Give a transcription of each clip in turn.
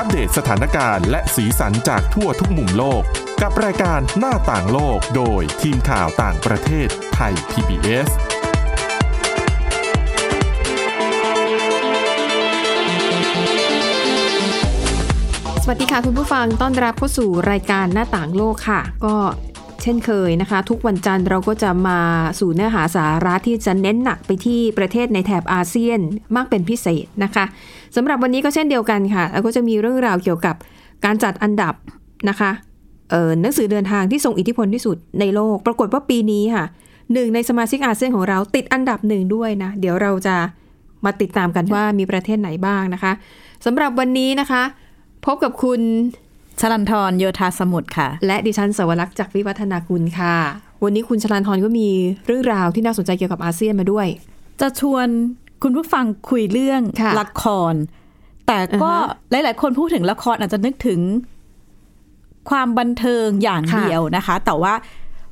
อัปเดตสถานการณ์และสีสันจากทั่วทุกมุมโลก กับรายการหน้าต่างโลกโดยทีมข่าวต่างประเทศไทย PBS สวัสดีค่ะคุณผู้ฟังต้อนรับเข้าสู่รายการหน้าต่างโลกค่ะ ก็ เช่นเคยนะคะ ทุกวันจันทร์เราก็จะมาสู่เนื้อหาสาระที่จะเน้นหนักไปที่ประเทศในแถบอาเซียนมากเป็นพิเศษนะคะสำหรับวันนี้ก็เช่นเดียวกันค่ะ แล้วก็จะมีเรื่องราวเกี่ยวกับการจัดอันดับนะคะเออหนังสือเดินทางที่ทรงอิทธิพลที่สุดในโลก ปรากฏว่าปีนี้ค่ะหนึ่งในสมาชิกอาเซียนของเราติดอันดับหนึ่งด้วยนะ เดี๋ยวเราจะมาติดตามกันว่ามีประเทศไหนบ้างนะคะสำหรับวันนี้นะคะ พบกับคุณ ชลันทรโยธาสมุทรค่ะ และดิฉันสวรักษ์จากวิวัฒนาคุณค่ะ วันนี้คุณชลันทรก็มีเรื่องราวที่น่าสนใจเกี่ยวกับอาเซียนมาด้วย จะชวนคุณผู้ฟังคุยเรื่องค่ะละคร แต่ก็อ่าฮะหลาย ๆ คนพูดถึงละครอาจจะนึกถึงความบันเทิงอย่างค่ะเดียวนะคะ แต่ว่า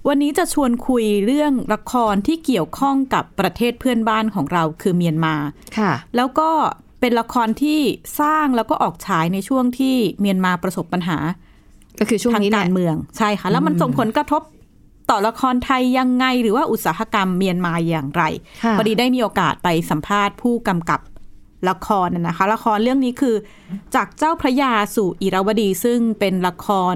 วันนี้จะชวนคุยเรื่องละครที่เกี่ยวข้องกับประเทศเพื่อนบ้านของเราคือเมียนมา ค่ะ แล้วก็ เป็นละครที่สร้างแล้วก็ออกฉายในช่วงที่เมียนมาประสบปัญหา ก็คือช่วงทางนี้แหกาละรเมืองใช่ค่ะแล้วมันส่งผลกระทบต่อละครไทยยังไง หรือว่าอุตสาหกรรมเมียนมาอย่างไรค่ะพอดีได้มีโอกาสไปสัมภาษณ์ผู้กำกับละครน่ะนะคะ ละครเรื่องนี้คือ จากเจ้าพระยาสู่อิราวดี ซึ่งเป็นละคร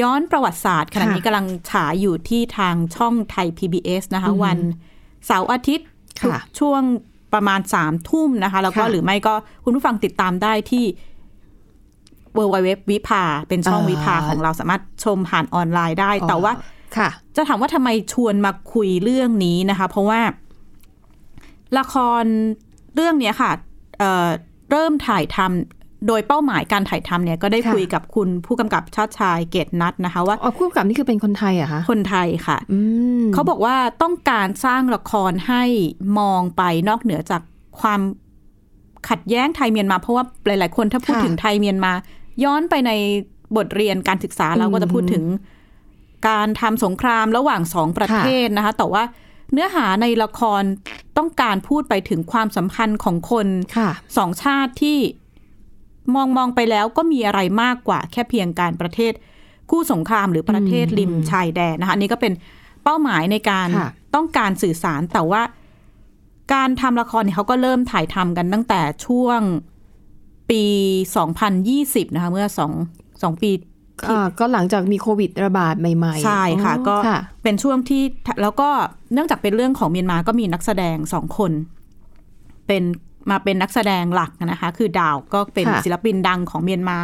ย้อนประวัติศาสตร์ขณะนี้กำลังฉายอยู่ที่ทางช่องไทย PBS นะคะ วันเสาร์อาทิตย์ทุกค่ะช่วง ประมาณสามทุ่มนะคะ แล้วก็ค่ะหรือไม่ก็คุณผู้ฟังติดตามได้ที่ w w w วิภาเป็นช่องอ่าวิภาของเราสามารถชมผ่านออนไลน์ได้ แต่ว่าค่ะ จะถามว่าทำไมชวนมาคุยเรื่องนี้นะคะ เพราะว่า ละครเรื่องเนี้ยค่ะเอ่อเริ่มถ่ายทำ โดยเป้าหมายการถ่ายทำเนี่ยก็ได้ค่ะคุยกับคุณผู้กำกับชาติชายเกตนัทนะคะว่าอ๋อคู่กำกับนี่คือเป็นคนไทยเหรอะคะคนไทยค่ะอืมเขาบอกว่าต้องการสร้างละครให้มองไปนอกเหนือจากความขัดแย้งไทยเมียนมา เพราะว่าหลาย ๆ คนถ้าพูดค่ะถึงไทยเมียนมา ย้อนไปในบทเรียนการศึกษาเราก็จะพูดถึง การทำสงครามระหว่างสองประเทศนะคะ แต่ว่าเนื้อหาในละครต้องการพูดไปถึงความสัมพันธ์ของคนค่ะสองชาติที่ มองมองไปแล้วก็มีอะไรมากกว่าแค่เพียงการประเทศคู่สงครามหรือประเทศอืมริมชายแดนนะคะอันนี้ก็เป็นเป้าหมายในการค่ะต้องการสื่อสารแต่ว่า การทำละครเนี่ยเขาก็เริ่มถ่ายทำกันตั้งแต่ช่วงปี 2020 นะคะ เมื่อสองสองปีอ่าก็หลังจากมีโควิดระบาดใหม่ๆ ใช่ค่ะอ๋อก็ค่ะเป็นช่วงที่แล้วก็เนื่องจากเป็นเรื่องของเมียนมาก็มีนักแสดงสองคน เป็นมา เป็นนักแสดงหลักนะคะ คือดาวก็เป็นค่ะศิลปินดังของเมียนมา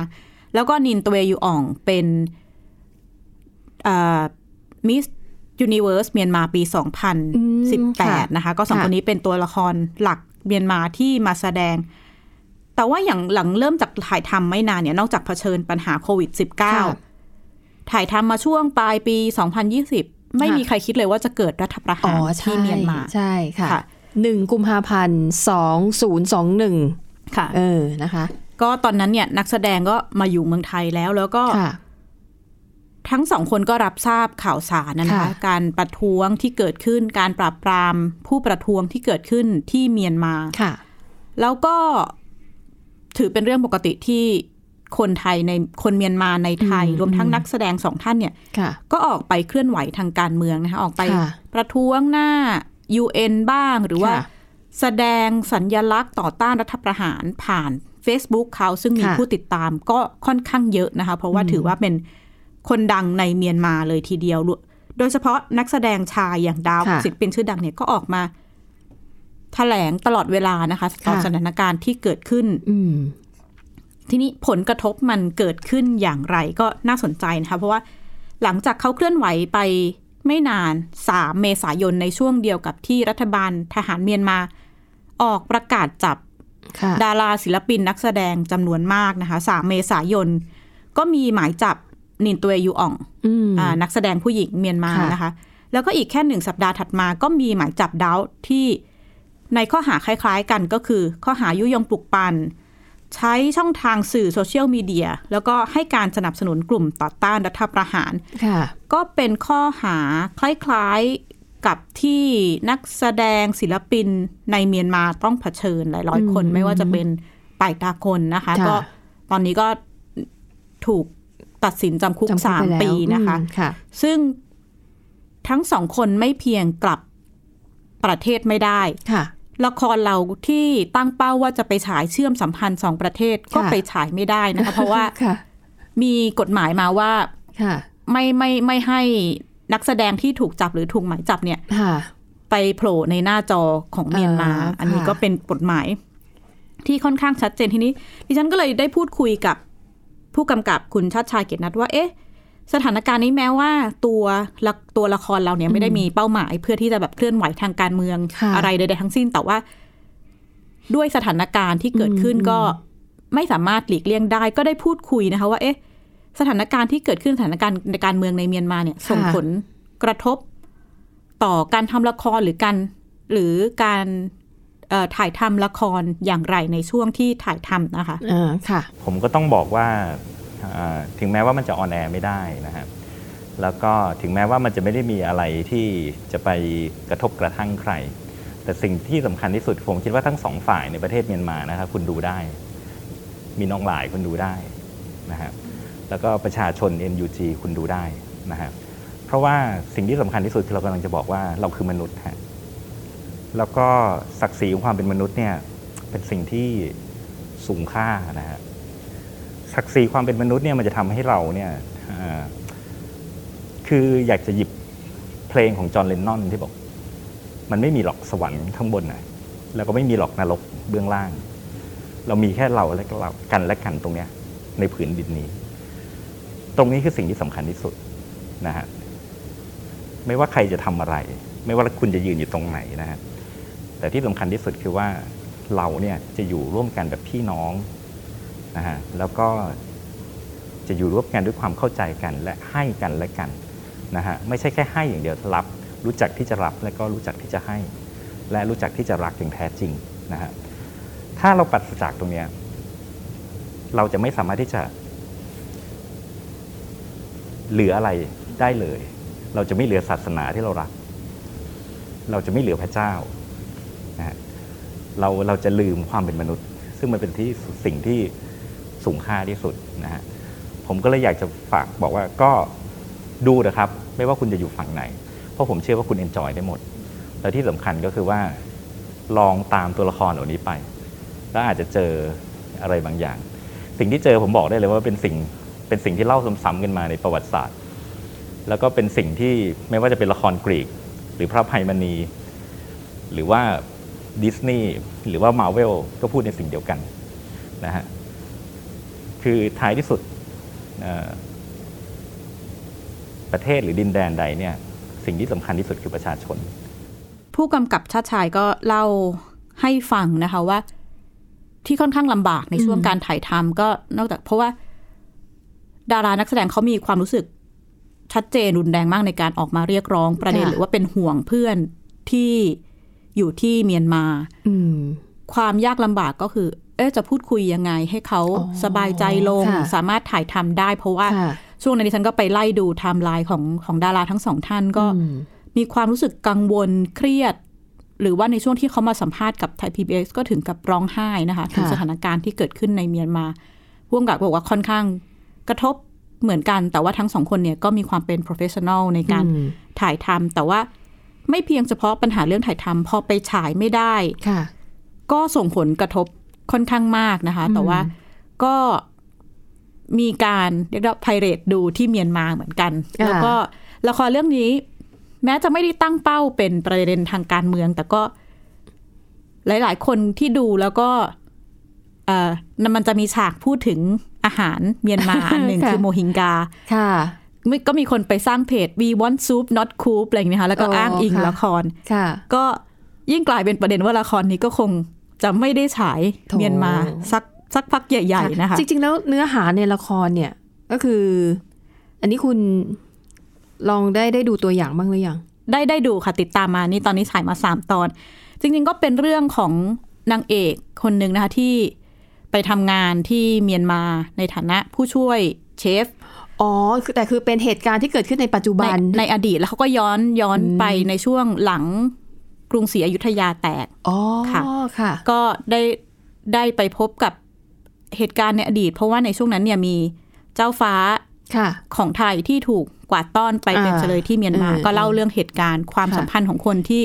แล้วก็นินตเวยูอ่องเป็นมิสยูนิเว r ร์สเมียนมาปีค่ะ2018 นะคะ ก็สองค่ะคนนี้เป็นตัวละครหลักเมียนมาที่มาแสดง แต่ว่าอย่างหลังเริ่มจากถ่ายทำไม่นานเนี่ย นอกจากเผชิญปัญหาโควิดค่ะ -19 ถ่ายทำมาช่วงปลายปี 2020 ไม่ค่ะมีใครคิดเลยว่าจะเกิดรัฐประอ๋หาอรใช่ที่เมียนมา ใช่ค่ะค่ะ หนึ่งกุมภาพันธ์สองศูนย์สองหนึ่งค่ะ เออนะคะ ก็ตอนนั้นเนี่ยนักแสดงก็มาอยู่เมืองไทยแล้วแล้วก็ค่ะทั้งสองคนก็รับทราบข่าวสารนะคะค่ะการประท้วงที่เกิดขึ้น การปราบปรามผู้ประท้วงที่เกิดขึ้นที่เมียนมาค่ะ แล้วก็ถือเป็นเรื่องปกติที่คนไทยในคนเมียนมาในไทยอืมรวมทั้งนักแสดงสองท่านเนี่ยค่ะก็ออกไปเคลื่อนไหวทางการเมืองนะคะ ออกไปค่ะประท้วงหน้า UN บ้างหรือว่าค่ะแสดงสัญญลักษณ์ต่อต้านรัฐประหารผ่าน Facebook เขาซึ่งมีค่ะผู้ติดตามก็ค่อนข้างเยอะนะคะ เพราะว่าถือว่าเป็นคนดังในเมียนมาเลยทีเดียว โดยเฉพาะนักแสดงชายอย่างดาวค่ะศิลปินชื่อดังเนี่ยก็ออกมาแถลงตลอดเวลานะคะต่อค่ะสถานการณ์ที่เกิดขึ้นอืมทีนี้ผลกระทบมันเกิดขึ้นอย่างไรก็น่าสนใจนะคะ เพราะว่าหลังจากเขาเคลื่อนไหวไป ไม่นาน 3 เมษายนในช่วงเดียวกับที่รัฐบาลทหารเมียนมา ออกประกาศจับค่ะดาราศิลปินนักแสดงจำนวนมากนะคะ 3 เมษายน ก็มีหมายจับนินตัวยูอ่องอืมอ่านักแสดงผู้หญิงเมียนมาค่ะนะคะ แล้วก็อีกแค่หนึ่งสัปดาห์ถัดมา ก็มีหมายจับดาวที่ในข้อหาคล้าย ๆ กันก็คือ ข้อหายุยงปลุกปั่น ใช้ช่องทางสื่อโซเชียลมีเดียแล้วก็ให้การสนับสนุนกลุ่มต่อต้านรัฐประหารค่ะก็เป็นข้อหาคล้ายๆกับที่นักแสดงศิลปินในเมียนมาต้องเผชิญหลายร้อยคนอืมไม่ว่าจะเป็นป่ายตาคนนะคะค่ะก็ตอนนี้ก็ถูกตัดสินจำคุกจำคุกสามไปแล้วปีนะคะอืมค่ะซึ่งทั้งสองคนไม่เพียงกลับประเทศไม่ได้ค่ะ ละครเราที่ตั้งเป้าว่าจะไปฉายเชื่อมสัมพันธ์สองประเทศก็ค่ะไปฉายไม่ได้นะคะเพราะว่าค่ะมีกฎหมายมาว่าค่ะไม่ไม่ไม่ให้นักแสดงที่ถูกจับหรือถูกหมายจับเนี่ยค่ะไปโผล่ในหน้าจอของเมียนมาอ่าอันนี้ค่ะก็เป็นกฎหมาย ที่ค่อนข้างชัดเจนทีนี้ ดิฉันก็เลยได้พูดคุยกับผู้กำกับคุณชาติชายเกียรตินัทว่า เอ๊ะ สถานการณ์นี้แม้ว่าตัวละตัวละครเราเนี่ยไม่ได้มีเป้าหมาย เพื่อที่จะแบบเคลื่อนไหวทางการเมืองค่ะอะไรใดๆทั้งสิ้น แต่ว่า ด้วยสถานการณ์ที่เกิดขึ้นอืมก็ไม่สามารถหลีกเลี่ยงได้ ก็ได้พูดคุยนะคะ ว่า เอ๊ะ สถานการณ์ที่เกิดขึ้นสถานการณ์ในการเมืองในเมียนมาเนี่ย ส่งผลกระทบต่อการทำละครหรือการหรือการเอ่อถ่ายทำละครอย่างไรในช่วงที่ถ่ายทำนะคะอ่าค่ะ ผมก็ต้องบอกว่าอ่า ถึงแม้ว่ามันจะออนแอร์ไม่ได้นะครับแล้วก็ถึงแม้ว่ามันจะไม่ได้มีอะไรที่จะไปกระทบกระทั่งใคร แต่สิ่งที่สำคัญที่สุดผมคิดว่าทั้งสองฝ่ายในประเทศเมียนมานะครับคุณดูได้ มีน้องหลายคุณดูได้นะครับแล้วก็ประชาชน NUG คุณดูได้นะครับเพราะว่าสิ่งที่สำคัญที่สุดคือเรากำลังจะบอกว่าเราคือมนุษย์ฮะแล้วก็ศักดิ์ศรีของความเป็นมนุษย์เนี่ยเป็นสิ่งที่สูงค่านะฮะ ศักดิ์ศรีความเป็นมนุษย์เนี่ยมันจะทำให้เราเนี่ยคืออยากจะหยิบเพลงของจอห์นเลนนอนที่บอก มันไม่มีหรอกสวรรค์ข้างบนนะแล้วก็ไม่มีหรอกนรกเบื้องล่าง เรามีแค่เราและเรากันและกันตรงเนี้ย ในผืนดินนี้ ตรงนี้คือสิ่งที่สำคัญที่สุดนะฮะไม่ว่าใครจะทำอะไร ไม่ว่าคุณจะยืนอยู่ตรงไหนนะฮะแต่ที่สำคัญที่สุดคือว่าเราเนี่ยจะอยู่ร่วมกันแบบพี่น้อง นะฮะแล้วก็จะอยู่ร่วมกันด้วยความเข้าใจกันและให้กันและกันนะฮะไม่ใช่แค่ให้อย่างเดียวรับ รู้จักที่จะรับและก็รู้จักที่จะให้ และรู้จักที่จะรักอย่างแท้จริงนะฮะถ้าเราปัสจากตรงเนี้ยเราจะไม่สามารถที่จะ เหลืออะไรได้เลย เราจะไม่เหลือศาสนาที่เรารัก เราจะไม่เหลือพระเจ้านะฮะเราเราจะลืมความเป็นมนุษย์ ซึ่งมันเป็นที่สิ่งที่ สูงค่าที่สุดนะฮะผมก็เลยอยากจะฝากบอกว่าก็ดูนะครับ ไม่ว่าคุณจะอยู่ฝั่งไหน เพราะผมเชื่อว่าคุณเอนจอยได้หมด และที่สำคัญก็คือว่าลองตามตัวละครเหล่านี้ไป แล้วอาจจะเจออะไรบางอย่าง สิ่งที่เจอผมบอกได้เลยว่าเป็นสิ่งเป็นสิ่งที่เล่าซ้ำๆกันมาในประวัติศาสตร์ แล้วก็เป็นสิ่งที่ไม่ว่าจะเป็นละครกรีก หรือพระภัยมณี หรือว่าดิสนีย์หรือว่ามาเวลก็พูดในสิ่งเดียวกันนะฮะ คือท้ายที่สุดเอ่อประเทศหรือดินแดนใดเนี่ยสิ่งที่สำคัญที่สุดคือประชาชน ผู้กำกับชาติชายก็เล่าให้ฟังนะคะว่า ที่ค่อนข้างลำบากในช่วงการถ่ายทำก็นอกจากเพราะว่า ดารานักแสดงเขามีความรู้สึกชัดเจนรุนแรงมากในการออกมาเรียกร้องประเด็นค่ะหรือว่าเป็นห่วงเพื่อนที่อยู่ที่เมียนมาอืมความยากลำบากก็คือเอ๊ะ จะพูดคุยยังไงให้เขาอ๋อสบายใจลงค่ะสามารถถ่ายทำได้ เพราะว่าค่ะช่วงนั้นดิฉันก็ไปไล่ดูไทม์ไลน์ของของดาราทั้งสองท่านก็อืมมีความรู้สึกกังวลเครียด หรือว่าในช่วงที่เขามาสัมภาษณ์กับไทยพีบีก็ถึงกับร้องไห้นะคะถึงสถานการณ์ที่เกิดขึ้นในเมียนมาพ่วงกับบอกว่าค่อนข้างกระทบเหมือนกัน แต่ว่าทั้งสองคนเนี่ยก็มีความเป็น professional ในการอืมถ่ายทำแต่ว่าไม่เพียงเฉพาะปัญหาเรื่องถ่ายทำพอไปฉายไม่ได้ค่ะก็ส่งผลกระทบ ค่อนข้างมากนะคะ แต่ว่าก็มีการเรียกว่าไพเรตดูที่เมียนมาเหมือนกันอ่าแล้วก็ละครเรื่องนี้ แม้จะไม่ได้ตั้งเป้าเป็นประเด็นทางการเมือง แต่ก็ หลาย ๆ คนที่ดูแล้วก็เอ่อมันจะมีฉากพูดถึงอาหารเมียนมาอันหนึ่งค่ะคือโมฮิงกา ค่ะไม่ก็มีคนไปสร้างเพจ we want soup not coop อะไรอย่างเงี้ยค่ะแล้วก็อ๋ออ้อ้างอิงค่ะละครค่ะก็ยิ่งกลายเป็นประเด็นว่าละครนี้ก็คง จะไม่ได้ฉายโถเมียนมาสักสักพักใหญ่ ๆ นะคะ จริง ๆ แล้วเนื้อหาในละครเนี่ยก็คือ อันนี้คุณลองได้ได้ดูตัวอย่างบ้างหรือยัง ได้ได้ดูค่ะติดตามมานี่ตอนนี้ฉายมาสามตอน จริง ๆ ก็เป็นเรื่องของนางเอกคนหนึ่งนะคะที่ไปทำงานที่เมียนมาในฐานะผู้ช่วยเชฟอ๋อคือแต่คือเป็นเหตุการณ์ที่เกิดขึ้นในปัจจุในบันในอดีตแล้วเขาก็ย้อนย้อนไปในช่วงหลัง กรุงศรีอยุธยาแตกอ๋อค่ะค่ะ ก็ได้ได้ไปพบกับเหตุการณ์ในอดีต เพราะว่าในช่วงนั้นเนี่ยมีเจ้าฟ้าค่ะของไทยที่ถูกกวาดต้อนไปเป็นอ่าเฉลยที่เมียนมาเออก็เล่าเรื่องเหตุการณ์ความค่ะสัมพันธ์ของคนที่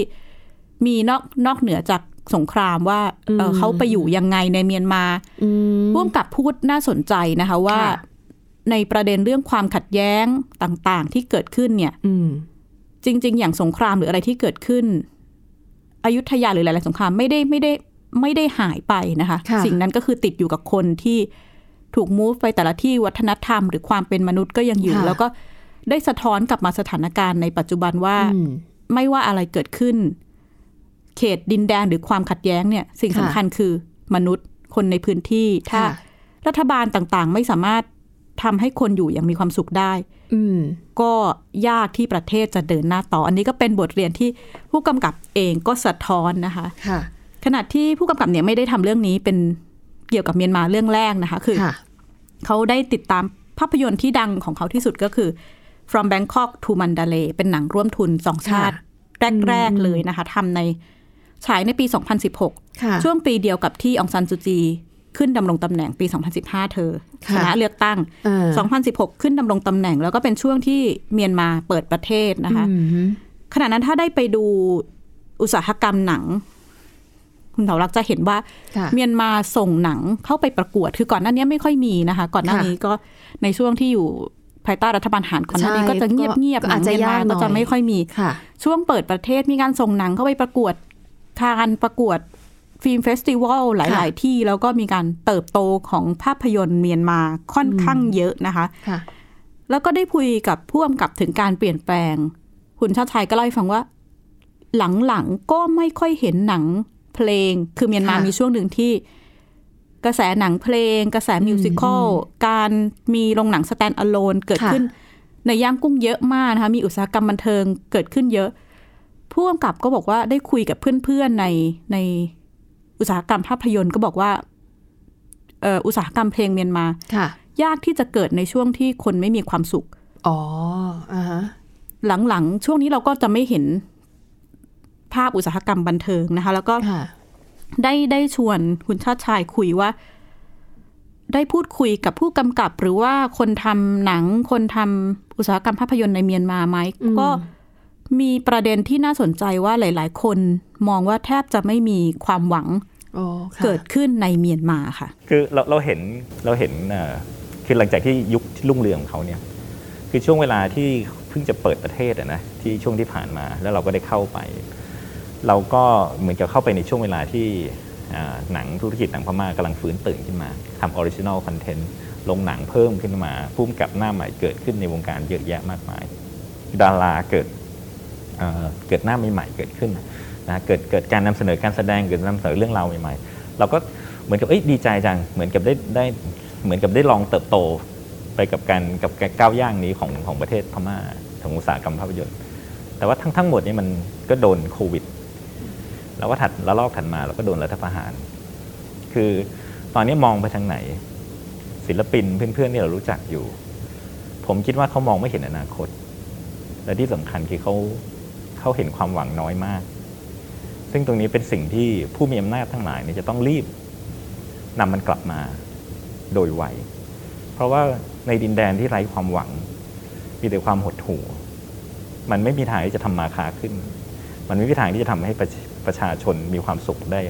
มีนอกนอกเหนือจากสงครามว่าเอ่ออืมเขาไปอยู่ยังไงในเมียนมาอืมร่วมกับพูดน่าสนใจนะคะว่าค่ะในประเด็นเรื่องความขัดแย้งต่าง ๆ ที่เกิดขึ้นเนี่ยอืมจริง ๆ อย่างสงครามหรืออะไรที่เกิดขึ้น อยุธยาหรือหลายๆสงครามไม่ได้ไม่ได้ไม่ได้หายไปนะคะค่ะสิ่งนั้นก็คือติดอยู่กับคนที่ถูกมูฟไปแต่ละที่วัฒนธรรม หรือความเป็นมนุษย์ก็ยังอยู่ค่ะแล้วก็ได้สะท้อนกลับมาสถานการณ์ในปัจจุบันว่าอืมไม่ว่าอะไรเกิดขึ้น เขตดินแดนหรือความขัดแย้งเนี่ย สิ่งค่ะสำคัญคือมนุษย์คนในพื้นที่ ถ้าค่ะรัฐบาลต่างๆ ไม่สามารถ ทำให้คนอยู่อย่างมีความสุขได้ อืมก็ยากที่ประเทศจะเดินหน้าต่อ อันนี้ก็เป็นบทเรียนที่ผู้กำกับเองก็สะท้อนนะคะค่ะขณะที่ผู้กำกับเนี่ยไม่ได้ทำเรื่องนี้เป็นเกี่ยวกับเมียนมาเรื่องแรกนะคะคือค่ะเขาได้ติดตามภาพยนตร์ที่ดังของเขาที่สุดก็คือ From Bangkok to Mandalay เป็นหนังร่วมทุนสองชาติ แรก ๆ เลยนะคะทำในฉายในปี 2016ค่ะช่วงปีเดียวกับที่องซันซูจี ขึ้นดำรงตำแหน่งปี 2015 เธอค่ะชนะเลือกตั้งเออ2016 ขึ้นดำรงตำแหน่ง แล้วก็เป็นช่วงที่เมียนมาเปิดประเทศนะคะอืมขณะนั้นถ้าได้ไปดูอุตสาหกรรมหนัง คุณเถารักจะเห็นว่าค่ะเมียนมาส่งหนังเข้าไปประกวด คือก่อนหน้านี้ไม่ค่อยมีนะคะ ก่อนหน้าค่ะนี้ก็ในช่วงที่อยู่ภายใต้รัฐบาลทหารก่อนหน้านี้ใช่ก็จะเงียบเงียบก็หนัอาจงจะเมียนมายากหน่ก็อยจะไม่ค่อยมีค่ะช่วงเปิดประเทศมีการส่งหนังเข้าไปประกวดการประกวด ฟิล์มเฟสติวัลหลาย ๆ ที่แล้วก็มีการเติบโตของภาพยนตร์เมียนมาค่อนข้างเยอะนะคะค่ะแล้วก็ได้คุยกับผู้กำกับถึงการเปลี่ยนแปลง คุณชาติชัยก็เล่าให้ฟังว่า หลัง ๆ ก็ไม่ค่อยเห็นหนังเพลง คือเมียนมาค่ะมีช่วงหนึ่งที่กระแสหนังเพลง กระแส musical การมีโรงหนัง stand alone เกิดค่ะขึ้นในย่างกุ้งเยอะมากนะคะ มีอุตสาหกรรมบันเทิงเกิดขึ้นเยอะ ผู้กำกับก็บอกว่าได้คุยกับเพื่อนๆในใน อุตสาหกรรมภาพยนตร์ก็บอกว่าเอ่ออุตสาหกรรมเพลงเมียนมาค่ะ ยากที่จะเกิดในช่วงที่คนไม่มีความสุข อ๋ออ่าฮะหลังๆ ช่วงนี้เราก็จะไม่เห็นภาพอุตสาหกรรมบันเทิงนะคะ แล้วก็ค่ะได้ได้ชวนคุณชาติชายคุยว่า ได้พูดคุยกับผู้กำกับ หรือว่าคนทำหนังคนทำอุตสาหกรรมภาพยนตร์ในเมียนมาไหมอืมก็ มีประเด็นที่น่าสนใจว่าหลาย ๆ คนมองว่าแทบจะไม่มีความหวังอ๋อค่ะเกิดขึ้นในเมียนมาค่ะ คือเราเราเห็นเราเห็นเอ่อคือหลังจากที่ยุคที่รุ่งเรืองของเขาเนี่ยคือช่วงเวลาที่เพิ่งจะเปิดประเทศอะนะที่ช่วงที่ผ่านมาแล้วเราก็ได้เข้าไป เราก็เหมือนกับเข้าไปในช่วงเวลาที่อ่าหนังธุรกิจหนังพม่ากำลังฟื้นตื่นขึ้นมาทำ original content ลงหนังเพิ่มขึ้นมาผู้กำกับหน้าใหม่เกิดขึ้นในวงการเยอะแยะมากมาย ดาราเกิด เกิดหน้าใหม่ๆเกิดขึ้นนะเกิดเกิดการนำเสนอการแสดงเกิดนำเสนอเรื่องราวใหม่ๆ เราก็เหมือนกับเอ้ยดีใจจังเหมือนกับได้ได้เหมือนกับได้ลองเติบโตไปกับการกับการก้าวย่างนี้ของของประเทศพม่าของอุตสาหกรรมภาพยนตร์ แต่ว่าทั้งทั้งหมดนี้มันก็โดนโควิด แล้วก็ถัดแล้วลอกถัดมาเราก็โดนรัฐประหาร คือตอนนี้มองไปทางไหน ศิลปินเพื่อนๆที่เรารู้จักอยู่ ผมคิดว่าเขามองไม่เห็นอนาคต และที่สำคัญคือเขา เขาเห็นความหวังน้อยมาก ซึ่งตรงนี้เป็นสิ่งที่ผู้มีอำนาจทั้งหลายเนี่ยจะต้องรีบนำมันกลับมาโดยไวเพราะว่าในดินแดนที่ไร้ความหวัง มีแต่ความหดหู่ มันไม่มีทางที่จะทำมาค้าขึ้น มันไม่มีทางที่จะทำให้ประประชาชนมีความสุขได้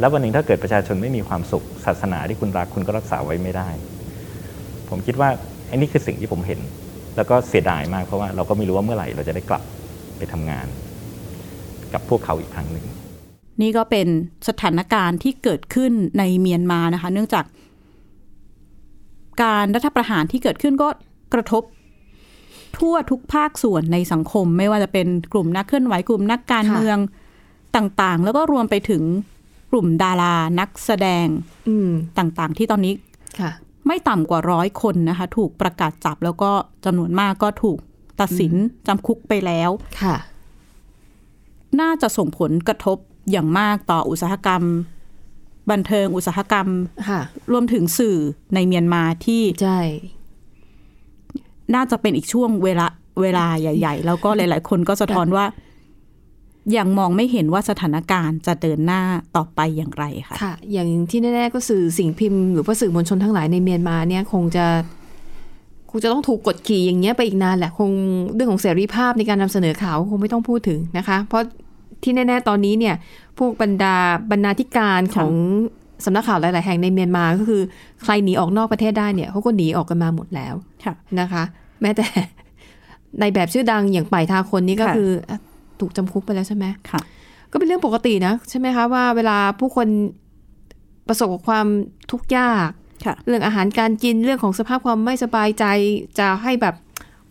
แล้ววันหนึ่งถ้าเกิดประชาชนไม่มีความสุข ศาสนาที่คุณรักคุณก็รักษาไว้ไม่ได้ ผมคิดว่าอันนี้คือสิ่งที่ผมเห็น แล้วก็เสียดายมากเพราะว่าเราก็ไม่รู้ว่าเมื่อไหร่เราจะได้กลับ ไปทำงาน กับพวกเขาอีกครั้งหนึ่ง นี่ก็เป็นสถานการณ์ที่เกิดขึ้นในเมียนมานะคะ เนื่องจาก การรัฐประหารที่เกิดขึ้นก็กระทบทั่วทุกภาคส่วนในสังคม ไม่ว่าจะเป็นกลุ่มนักเคลื่อนไหวกลุ่มนักการค่ะเมืองต่างๆ แล้วก็รวมไปถึงกลุ่มดารานักแสดงอืมต่างๆ ที่ตอนนี้ค่ะไม่ต่ำกว่าร้อยคนนะคะ ถูกประกาศจับแล้วก็จำนวนมากก็ถูก ตัดสินจำคุกไปแล้วค่ะ น่าจะส่งผลกระทบอย่างมากต่ออุตสาหกรรม บันเทิงอุตสาหกรรมค่ะรวมถึงสื่อในเมียนมาที่ใช่น่าจะเป็นอีกช่วงเวลาเวลาใหญ่ ๆ แล้วก็หลาย ๆ คนก็สะท้อนว่ายังมองไม่เห็นว่าสถานการณ์จะเดินหน้าต่อไปอย่างไรค่ะค่ะ อย่างที่แน่ๆก็สื่อสิ่งพิมพ์หรือว่าสื่อมวลชนทั้งหลายในเมียนมาเนี่ยคงจะค งจะต้องถูกกดขี่อย่างเงี้ยไปอีกนานแหละคงเรื่องของเสรีภาพในการนำเสนอข่าวคงไม่ต้องพูดถึงนะคะ เพราะที่แน่ๆตอนนี้เนี่ยพวกบรรดาบรรณาธิการของสำนักข่าวหลาย ๆ แห่งในเมียนมาก็คือ ใครหนีออกนอกประเทศได้เนี่ยเขาก็หนีออกกันมาหมดแล้วค่ะนะคะ แม้แต่ในแบบชื่อดังอย่างป่ายทาคนนี่ก็ค่ะคืออะถูกจำคุกไปแล้วใช่ไหมค่ะก็เป็นเรื่องปกตินะ ใช่ไหมคะว่าเวลาผู้คนประสบกับความทุกข์ยากค่ะ เรื่องอาหารการกินเรื่องของสภาพความไม่สบายใจ จะให้แบบ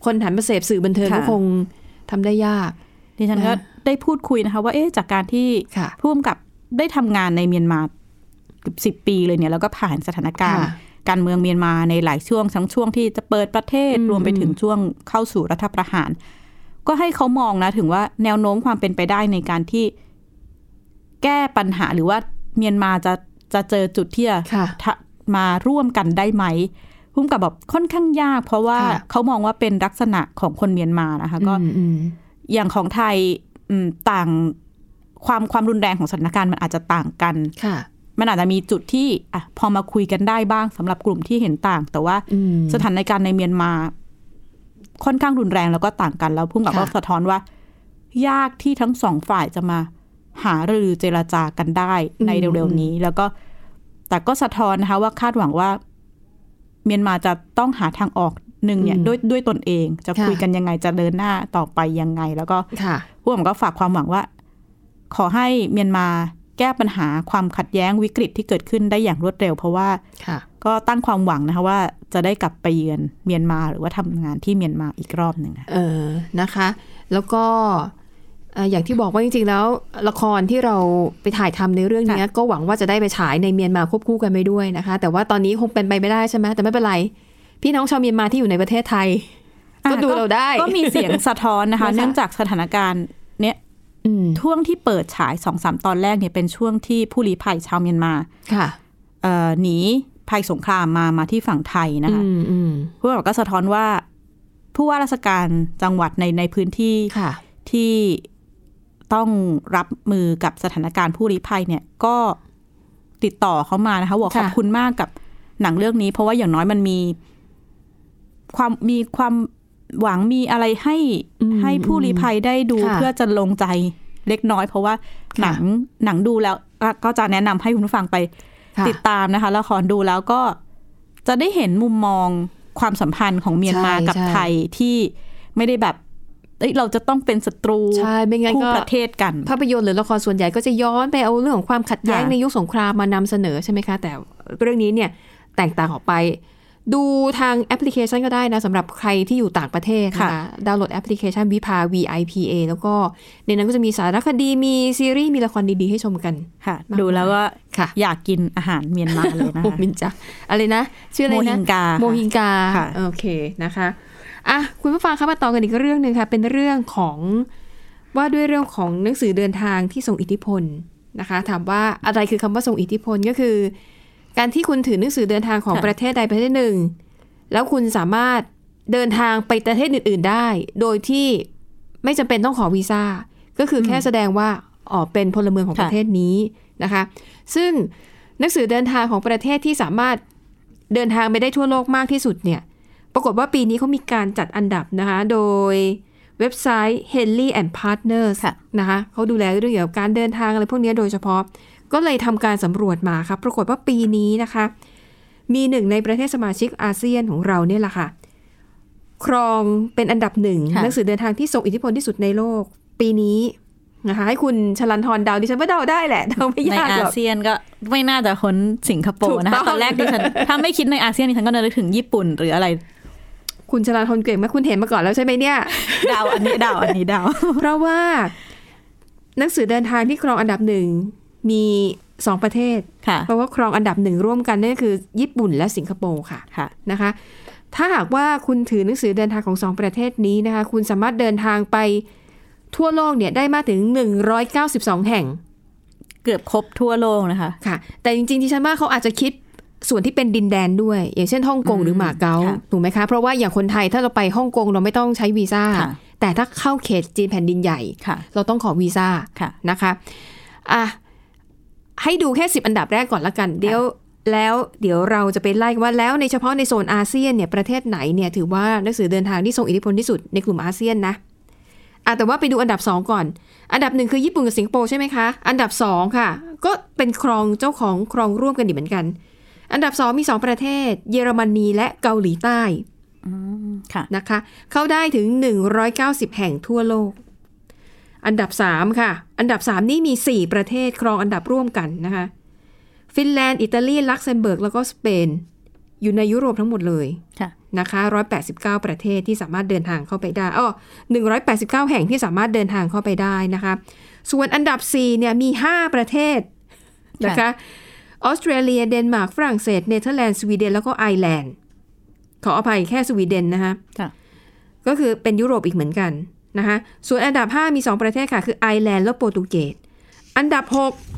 คนหันมาเสพสื่อบันเทิงค่ะก็คงทำได้ยากดิฉันก็นะได้พูดคุยนะคะ ว่าเอ๊ะจากการที่ค่ะผู้กำกับได้ทำงานในเมียนมาเกือบสิบปีเลยเนี่ยแล้วก็ผ่านสถานการณ์ค่ะการเมืองเมียนมาในหลายช่วงทั้งช่วงที่จะเปิดประเทศอืมรวมไปถึงช่วงเข้าสู่รัฐประหาร ก็ให้เขามองนะถึงว่าแนวโน้มความเป็นไปได้ในการที่แก้ปัญหาหรือว่าเมียนมาจะจะเจอจุดที่จะค่ะทะ มาร่วมกันได้ไหมพุ่มกับแบบค่อนข้างยาก เพราะว่าค่ะเขามองว่าเป็นลักษณะของคนเมียนมานะคะ ก็อืมอืมอย่างของไทยอืมต่างความความรุนแรงของสถานการณ์มันอาจจะต่างกันค่ะ มันอาจจะมีจุดที่อะพอมาคุยกันได้บ้างสำหรับกลุ่มที่เห็นต่าง แต่ว่าอืมสถานการณ์ในเมียนมา ค่อนข้างรุนแรงแล้วก็ต่างกันแล้วพุ่งกับค่ะก็สะท้อนว่า ยากที่ทั้งสองฝ่ายจะมาหารือเจรจากันได้ในเร็วๆนี้ แล้วก็ แต่ก็สะท้อนนะคะว่าคาดหวังว่า เมียนมาจะต้องหาทางออกหนึ่งเนี่ยอืมด้วยด้วยตนเองจะค่ะคุยกันยังไงจะเดินหน้าต่อไปยังไง แล้วก็ค่ะผู้ผมก็ฝากความหวังว่า ขอให้เมียนมาแก้ปัญหาความขัดแย้งวิกฤตที่เกิดขึ้นได้อย่างรวดเร็ว เพราะว่าค่ะก็ตั้งความหวังนะคะว่าจะได้กลับไปเยือนเมียนมาหรือว่าทำงานที่เมียนมาอีกรอบหนึ่งค่ะเออนะคะ แล้วก็เอ่ออย่างที่บอกว่าจริงๆแล้ว ละครที่เราไปถ่ายทำในเรื่องเนี้ยก็หวังว่าจะได้ไปฉายในเมียนมาควบคู่กันไปด้วยนะคะ แต่ว่าตอนนี้คงเป็นไปไม่ได้ใช่ไหมแต่ไม่เป็นไรพี่น้องชาวเมียนมาที่อยู่ในประเทศไทยก็ดูเราได้ ก็มีเสียงสะท้อนนะคะนะคะเนื่องจากสถานการณ์เนี้ยอืมช่วงที่เปิดฉายสองสามตอนแรกเนี่ยเป็นช่วงที่ผู้ลี้ภัยชาวเมียนมาค่ะเอ่อหนีภัยสงครามมามาที่ฝั่งไทยนะคะอืมอืมผู้บอกก็สะท้อนว่า ผู้ว่าราชการจังหวัดในในพื้นที่ค่ะที่ ต้องรับมือกับสถานการณ์ผู้ลี้ภัยเนี่ยก็ติดต่อเขามานะคะบอกค่ะขอบคุณมากกับหนังเรื่องนี้ เพราะว่าอย่างน้อยมันมี ความมีความหวังมีอะไรให้อืมให้ผู้ลี้ภัยได้ดูค่ะเพื่อจะลงใจเล็กน้อย เพราะว่าค่ะหนังหนังดูแล้วอะก็จะแนะนำให้คุณผู้ฟังไปค่ะติดตามนะคะละครดูแล้วก็จะได้เห็นมุมมองความสัมพันธ์ของเมียนมาใช่กับใช่ไทยที่ไม่ได้แบบ เอ้ยเราจะต้องเป็นศัตรูใช่ไม่งั้นคู่ก็ประเทศกัน ภาพยนตร์หรือละครส่วนใหญ่ก็จะย้อนไปเอาเรื่องของความขัดแย้งค่ะในยุคสงครามมานำเสนอใช่ไหมคะ แต่เรื่องนี้เนี่ยแตกต่างออกไป ดูทางแอปพลิเคชันก็ได้นะสำหรับใครที่อยู่ต่างประเทศนะคะดาวน์โหลดแอปพลิเคชันวิภา VIPA แล้วก็ในนั้นก็จะมีสารคดีมีซีรีส์มีละครดี ๆ ให้ชมกันค่ะมากดูแล้วก็ค่ะอยากกินอาหารเมียนมาเลยนะโมคะมินจาอะไรนะ ชื่ออะไรนะโมฮิงกาโมฮิงกาค่ะโอเคนะคะ อะคุณผู้ฟังคะมาต่อกันอีกเรื่องหนึ่งค่ะ เป็นเรื่องของว่าด้วยเรื่องของหนังสือเดินทางที่ทรงอิทธิพลนะคะ ถามว่าอะไรคือคำว่าทรงอิทธิพลก็คือ การที่คุณถือหนังสือเดินทางของประเทศใดประเทศหนึ่ง แล้วคุณสามารถเดินทางไปประเทศอื่น ๆ ได้ โดยที่ไม่จำเป็นต้องขอวีซ่าก็คือแค่แสดงว่าอ๋อเป็นพลเมืองของประเทศนี้นะคะ ซึ่งหนังสือเดินทางของประเทศที่สามารถเดินทางไปได้ทั่วโลกมากที่สุดเนี่ย ปรากฏว่าปีนี้เขามีการจัดอันดับนะคะ โดยเว็บไซต์ Henley and Partners ค่ะนะคะเขาดูแลเรื่องเกี่ยวกับการเดินทางอะไรพวกนี้โดยเฉพาะ ก็เลยทำการสำรวจมาครับปรากฏว่าปีนี้นะคะ มีหนึ่งในประเทศสมาชิกอาเซียนของเราเนี่ยแหละค่ะ ครองเป็นอันดับหนึ่งค่ะหนังสือเดินทางที่ทรงอิทธิพลที่สุดในโลก ปีนี้นะคะให้คุณชลันทรเดาดิฉันว่าเดาได้แหละเดาไม่ในยากอาหรอกเซียนก็ไม่น่าจะค้นสิงคโปถูร์กนะต้คะองตอนแรกดิฉันถ้าไม่คิดในอาเซียนดิฉันก็นึกถึงญี่ปุ่นหรืออะไร คุณชลันทรเก่งไหมคุณเห็นมาก่อนแล้วใช่ไหมเนี่ยเดาอันนี้เดาอันนี้เดาเพราะว่า หนังสือเดินทางที่ครองอันดับหนึ่งมีสองประเทศค่ะเพราะว่าครองอันดับหนึ่งร่วมกันนั่นก็คือ ญี่ปุ่นและสิงคโปร์ค่ะค่ะนะคะ ถ้าหากว่าคุณถือหนังสือเดินทางของสองประเทศนี้นะคะ คุณสามารถเดินทางไปทั่วโลกเนี่ยได้มากถึง 192 แห่ง เกือบครบทั่วโลกนะคะ ค่ะ แต่จริงๆที่ฉันว่าเขาอาจจะคิด ส่วนที่เป็นดินแดนด้วย อย่างเช่นฮ่องกงหรือหมาเก๊าค่ะถูกไหมคะ เพราะว่าอย่างคนไทยถ้าเราไปฮ่องกงเราไม่ต้องใช้วีซ่าค่ะแต่ถ้าเข้าเขตจีนแผ่นดินใหญ่ค่ะเราต้องขอวีซ่าค่ะนะคะอะให้ดูแค่สิบอันดับแรกก่อนละกัน เดี๋ยวแล้วเดี๋ยวเราจะไปไล่กันว่าแล้วในเฉพาะในโซนอาเซียนเนี่ยประเทศไหนเนี่ยถือว่าหนังสือเดินทางที่ทรงอิทธิพลที่สุดในกลุ่มอาเซียนนะอะแต่ว่าไปดูอันดับสองก่อน อันดับหนึ่งคือญี่ปุ่นกับสิงคโปร์ใช่ไหมคะ อันดับสองค่ะ ก็เป็นครองเจ้าของครองร่วมกันดีเหมือนกัน อันดับสองมีสองประเทศ เยอรมนีและเกาหลีใต้ค่ะนะคะ เข้าได้ถึง 190 แห่งทั่วโลก อันดับ 3 ค่ะ อันดับ 3 นี่มี 4 ประเทศครองอันดับร่วมกันนะคะ ฟินแลนด์ อิตาลี ลักเซมเบิร์ก แล้วก็สเปน อยู่ในยุโรปทั้งหมดเลยค่ะนะคะ 189 ประเทศที่สามารถเดินทางเข้าไปได้อ้อ189 แห่งที่สามารถเดินทางเข้าไปได้นะคะ ส่วนอันดับ 4 เนี่ยมี 5 ประเทศนะคะ ออสเตรเลีย เดนมาร์ก ฝรั่งเศส เนเธอร์แลนด์ สวีเดน แล้วก็ไอร์แลนด์ ขออภัยแค่สวีเดนนะคะค่ะก็คือเป็นยุโรปอีกเหมือนกันนะคะส่วนอันดับ 5 มี 2 ประเทศค่ะ คือไอร์แลนด์และโปรตุเกส อันดับ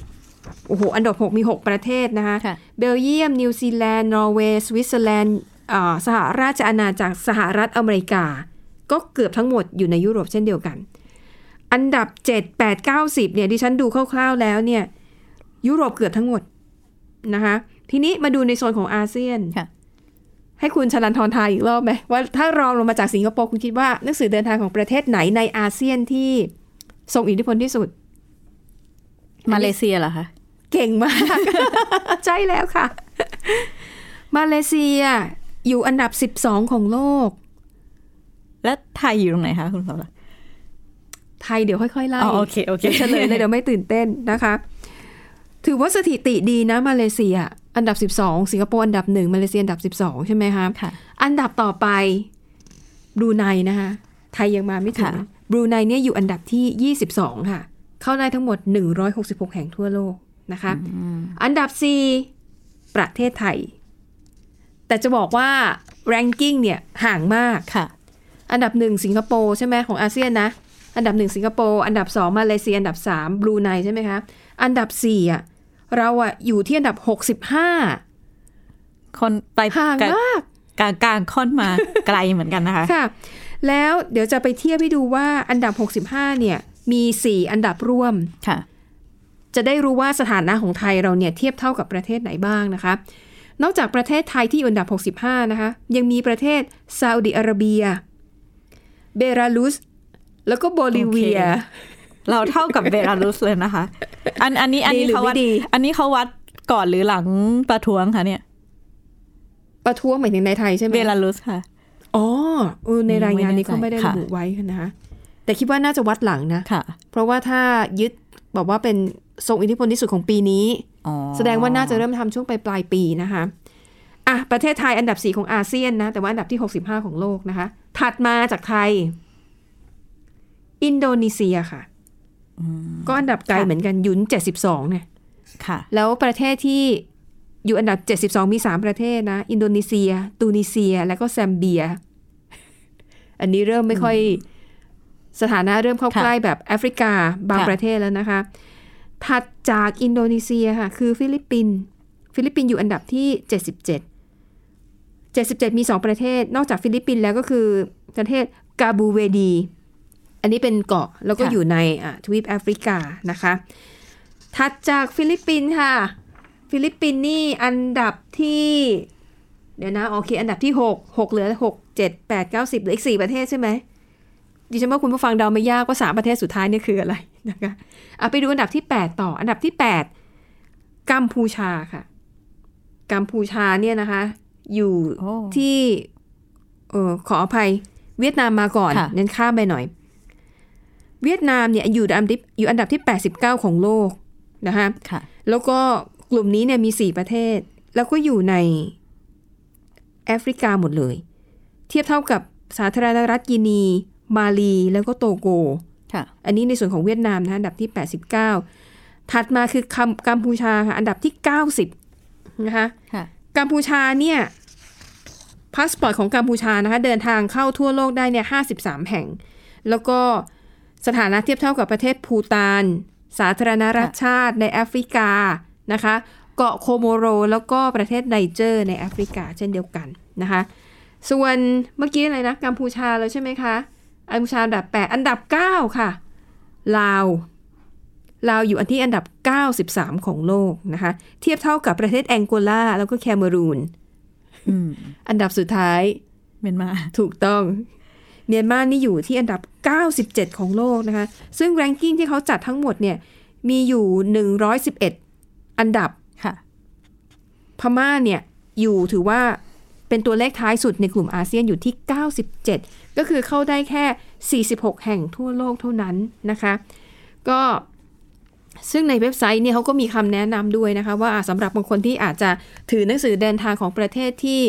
6 โอ้โห อันดับ 6 มี 6 ประเทศนะคะค่ะเบลเยียม นิวซีแลนด์ นอร์เวย์ สวิตเซอร์แลนด์อ่าสหราชอาณาจักร สหรัฐอเมริกา ก็เกือบทั้งหมดอยู่ในยุโรปเช่นเดียวกัน อันดับ 7 8 9 10เนี่ย ดิฉันดูคร่าวๆแล้วเนี่ย ยุโรปเกือบทั้งหมด นะคะทีนี้มาดูในโซนของอาเซียนค่ะให้คุณชลันทรทายอีกรอบไหมว่าถ้ารองลงมาจากสิงคโปร์คุณคิดว่าหนังสือเดินทางของประเทศไหนในอาเซียนที่ทรงอิทธิพลที่สุด มาเลเซียเหรอคะเก่งมาก ใช่แล้วค่ะ มาเลเซียอยู่อันดับ 12 ของโลก และไทยอยู่ตรงไหนคะคุณสาวรักษ์ไทยเดี๋ยวค่อยๆไล่อ๋อโอเคโอเคดี๋ยวเฉลยเลยเดี๋ยวไม่ตื่นเต้นนะคะ ถือว่าสถิติดีนะมาเลเซีย อันดับ 12 สิงคโปร์อันดับหนึ่งมาเลเซียอันดับ 12 ใช่ไหมคะค่ะ อันดับต่อไปบรูไนนะคะไทยยังมาไม่ถึงค่ะบรูไนเนี่ยอยู่อันดับที่ 22 ค่ะ เข้าได้ทั้งหมด 166 แห่งทั่วโลกนะคะอันดับ 4 ประเทศไทย แต่จะบอกว่า ranking เนี่ยห่างมากค่ะ อันดับหนึ่งสิงคโปร์ใช่ไหมของอาเซียนนะอันดับหนึ่งสิงคโปร์อันดับสองมาเลเซียอันดับสามบรูไนใช่ไหมคะอันดับสี่อะ เราอะอยู่ที่อันดับหกสิบห้าคนไปห่างกลมากกลางกลางค่อนมาไกลเหมือนกันนะคะ ค่ะ แล้วเดี๋ยวจะไปเทียบให้ดูว่าอันดับ 65 เนี่ย มี 4 อันดับร่วมค่ะ จะได้รู้ว่าสถานะของไทยเราเนี่ยเทียบเท่ากับประเทศไหนบ้างนะคะ นอกจากประเทศไทยที่อยู่อันดับ 65 นะคะ ยังมีประเทศซาอุดิอาระเบีย เบลารุส แล้วก็โบลิเวียโอ เคเราเท่ากับเบลารุสเลยนะคะ อันอันนี้อันนี้ดีหรือเขาวัดไม่ดีอันนี้เขาวัดก่อนหรือหลังประท้วงคะเนี่ย ประท้วงหมายถึงในไทยใช่ไหมเบลารุสค่ะ อ๋อเออในรายงานนี้เขาไม่ได้ค่ะระบุไว้นะคะ แต่คิดว่าน่าจะวัดหลังนะค่ะเพราะว่าถ้ายึดบอกว่าเป็นทรงอิทธิพลที่สุดของปีนี้อ๋อแสดงว่าน่าจะเริ่มทำช่วงปลายปลายๆปีนะคะอะประเทศไทยอันดับ4ของอาเซียนนะ แต่ว่าอันดับที่65ของโลกนะคะ ถัดมาจากไทย อินโดนีเซียค่ะ ก็อันดับไกลเหมือนกันอยุน72เนี่ยค่ะ แล้วประเทศที่อยู่อันดับ72มี3ประเทศนะ อินโดนีเซีย ตูนิเซีย และก็แซมเบีย อันนี้เริ่มไม่ค่อยสถานะเริ่มเข้าค่ะใกล้แบบแอฟริกาบางค่ะประเทศแล้วนะคะ ถัดจากอินโดนีเซียค่ะ คือฟิลิปปินส์ฟิลิปปินส์อยู่อันดับที่ 77 77 มี 2 ประเทศ นอกจากฟิลิปปินส์แล้วก็คือประเทศกาบูเวร์ดี อันนี้เป็นเกาะแล้วก็ค่ะอยู่ในอะทวีปแอฟริกานะคะ ถัดจากฟิลิปปินส์ค่ะ ฟิลิปปินส์นี่อันดับที่ เดี๋ยวนะโอเค อันดับที่หกหกเหลือหกเจ็ดแปดเก้าสิบเหลืออีกสี่ประเทศใช่ไหมดิฉันว่าคุณผู้ฟังเดาไม่ยากว่าสามประเทศสุดท้ายเนี่ยคืออะไรนะคะเอาไปดูอันดับที่แปดต่อ อันดับที่แปดกัมพูชาค่ะ กัมพูชาเนี่ยนะคะ อยู่โอ้ที่เออขออภัยเวียดนามมาก่อนค่ะเน้นข้ามไปหน่อย เวียดนามเนี่ยอยู่อันดับที่อยู่อันดับที่ 89 ของโลกนะคะค่ะแล้วก็กลุ่มนี้เนี่ยมี 4 ประเทศ แล้วก็อยู่ในแอฟริกาหมดเลย เทียบเท่ากับสาธารณรัฐกินี มาลี แล้วก็โตโกค่ะอันนี้ในส่วนของเวียดนามนะคะอันดับที่ 89 ถัดมาคือกัมกัมพูชาค่ะอันดับที่ 90 นะคะค่ะกัมพูชาเนี่ยพาสปอร์ตของกัมพูชานะคะเดินทางเข้าทั่วโลกได้เนี่ย53 แห่ง แล้วก็ สถานะเทียบเท่ากับประเทศภูฏาน สาธารณรัฐชาดในแอฟริกานะคะ เกาะโคโมโร แล้วก็ประเทศไนเจอร์ในแอฟริกาเช่นเดียวกันนะคะ ส่วนเมื่อกี้อะไรนะกัมพูชาแล้วใช่ไหมคะกัมพูชาอันดับ 8 อันดับ 9 ค่ะลาวลาวอยู่อันที่อันดับ 93 ของโลกนะคะ เทียบเท่ากับประเทศแองโกลาแล้วก็แคเมรูนอืมอันดับสุดท้ายเมียนมา ถูกต้อง เมียนมานี่อยู่ที่อันดับ 97 ของโลกนะคะ ซึ่งแรงกิ้งที่เขาจัดทั้งหมดเนี่ยมีอยู่ 111 อันดับค่ะพม่าเนี่ยอยู่ถือว่าเป็นตัวเลขท้ายสุดในกลุ่มอาเซียนอยู่ที่ 97 ก็คือเข้าได้แค่ 46 แห่งทั่วโลกเท่านั้นนะคะ ก็ซึ่งในเว็บไซต์เนี่ยเขาก็มีคำแนะนำด้วยนะคะ ว่าสำหรับบางคนที่อาจจะถือหนังสือเดินทางของประเทศที่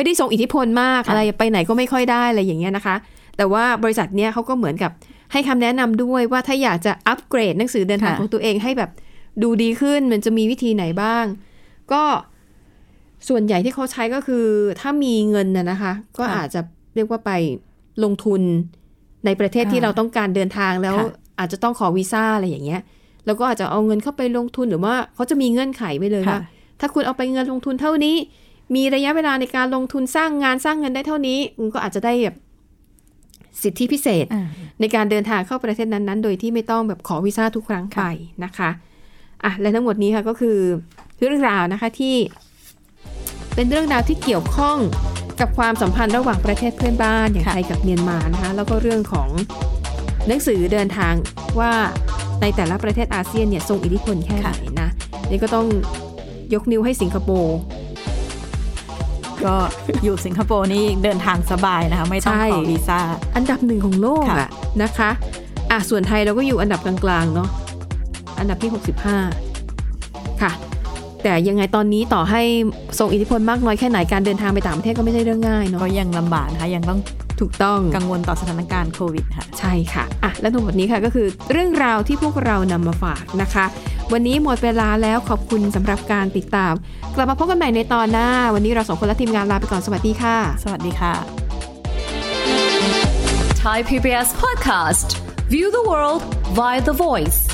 ไม่ได้ทรงอิทธิพลมากค่ะอะไรไปไหนก็ไม่ค่อยได้อะไรอย่างเงี้ยนะคะ แต่ว่าบริษัทเนี้ยเขาก็เหมือนกับให้คำแนะนำด้วยว่าถ้าอยากจะอัปเกรดหนังสือเดินทางของตัวเองให้แบบดูดีขึ้นมันจะมีวิธีไหนบ้าง ก็ส่วนใหญ่ที่เขาใช้ก็คือถ้ามีเงินน่ะนะคะ ก็ค่ะอาจจะเรียกว่าไปลงทุนในประเทศที่อ่าเราต้องการเดินทางแล้วค่ะอาจจะต้องขอวีซ่าอะไรอย่างเงี้ย แล้วก็อาจจะเอาเงินเข้าไปลงทุนหรือว่าเขาจะมีเงื่อนไขไว้เลยว่าถ้าคุณเอาไปเงินลงทุนเท่านี้ มีระยะเวลาในการลงทุนสร้างงานสร้างเงินได้เท่านี้คุณก็อาจจะได้แบบสิทธิพิเศษอ่าในการเดินทางเข้าประเทศนั้นๆ โดยที่ไม่ต้องแบบขอวีซ่าทุกครั้งไปนะคะอะและทั้งหมดนี้ค่ะก็คือเรื่องราวนะคะที่เป็นเรื่องราวที่เกี่ยวข้องกับความสัมพันธ์ระหว่างประเทศเพื่อนบ้านอย่างค่ะไทยกับเมียนมานะคะแล้วก็เรื่องของหนังสือเดินทางว่าในแต่ละประเทศอาเซียนเนี่ยทรงอิทธิพลแค่ไหนนะนี่ก็ต้องยกนิ้วให้สิงคโปร์ ก็อยู่สิงคโปร์นี่เดินทางสบายนะคะ ไม่ต้องใช่ขอวีซ่า อันดับหนึ่งของโลกค่ะอะนะคะอะส่วนไทยเราก็อยู่อันดับกลางๆเนาะอันดับที่ 65 ค่ะ แต่ยังไงตอนนี้ต่อให้ทรงอิทธิพลมากน้อยแค่ไหนการเดินทางไปต่างประเทศก็ไม่ใช่เรื่องง่ายเนาะก็ยังลำบากนะคะยังต้องถูกต้องกังวลต่อสถานการณ์โควิดค่ะ ใช่ค่ะอะและทั้งหมดนี้ค่ะก็คือเรื่องราวที่พวกเรานำมาฝากนะคะ วันนี้หมดเวลาแล้วขอบคุณสำหรับการติดตาม กลับมาพบกันใหม่ในตอนหน้า วันนี้เราสองคนและทีมงานลาไปก่อนสวัสดีค่ะ สวัสดีค่ะ Thai PBS podcast. View the world via the voice.